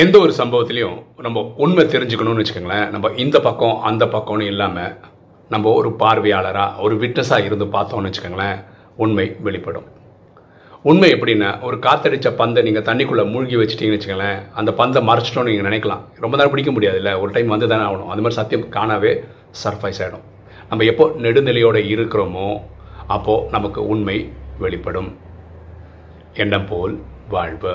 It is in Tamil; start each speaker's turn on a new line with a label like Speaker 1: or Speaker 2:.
Speaker 1: எந்த ஒரு சம்பவத்திலையும் நம்ம உண்மை தெரிஞ்சுக்கணும்னு வச்சுக்கோங்களேன். நம்ம இந்த பக்கம் அந்த பக்கம்னு இல்லாமல் நம்ம ஒரு பார்வையாளராக ஒரு விட்னஸாக இருந்து பார்த்தோம்னு வச்சுக்கோங்களேன் உண்மை வெளிப்படும். உண்மை எப்படின்னா ஒரு காத்தடிச்ச பந்தை நீங்கள் தண்ணிக்குள்ளே மூழ்கி வச்சிட்டிங்கன்னு வச்சுக்கோங்களேன் அந்த பந்தை மறைச்சிட்டோன்னு நீங்கள் நினைக்கலாம். ரொம்ப நேரம் பிடிக்க முடியாது இல்லை ஒரு டைம் வந்து தானே ஆகணும். அந்த மாதிரி சத்தியம் காணாவே சர்ஃபைஸ் ஆகிடும் நம்ம எப்போ நெடுநிலையோடு இருக்கிறோமோ அப்போது நமக்கு உண்மை வெளிப்படும். எண்ணம் போல் வாழ்வு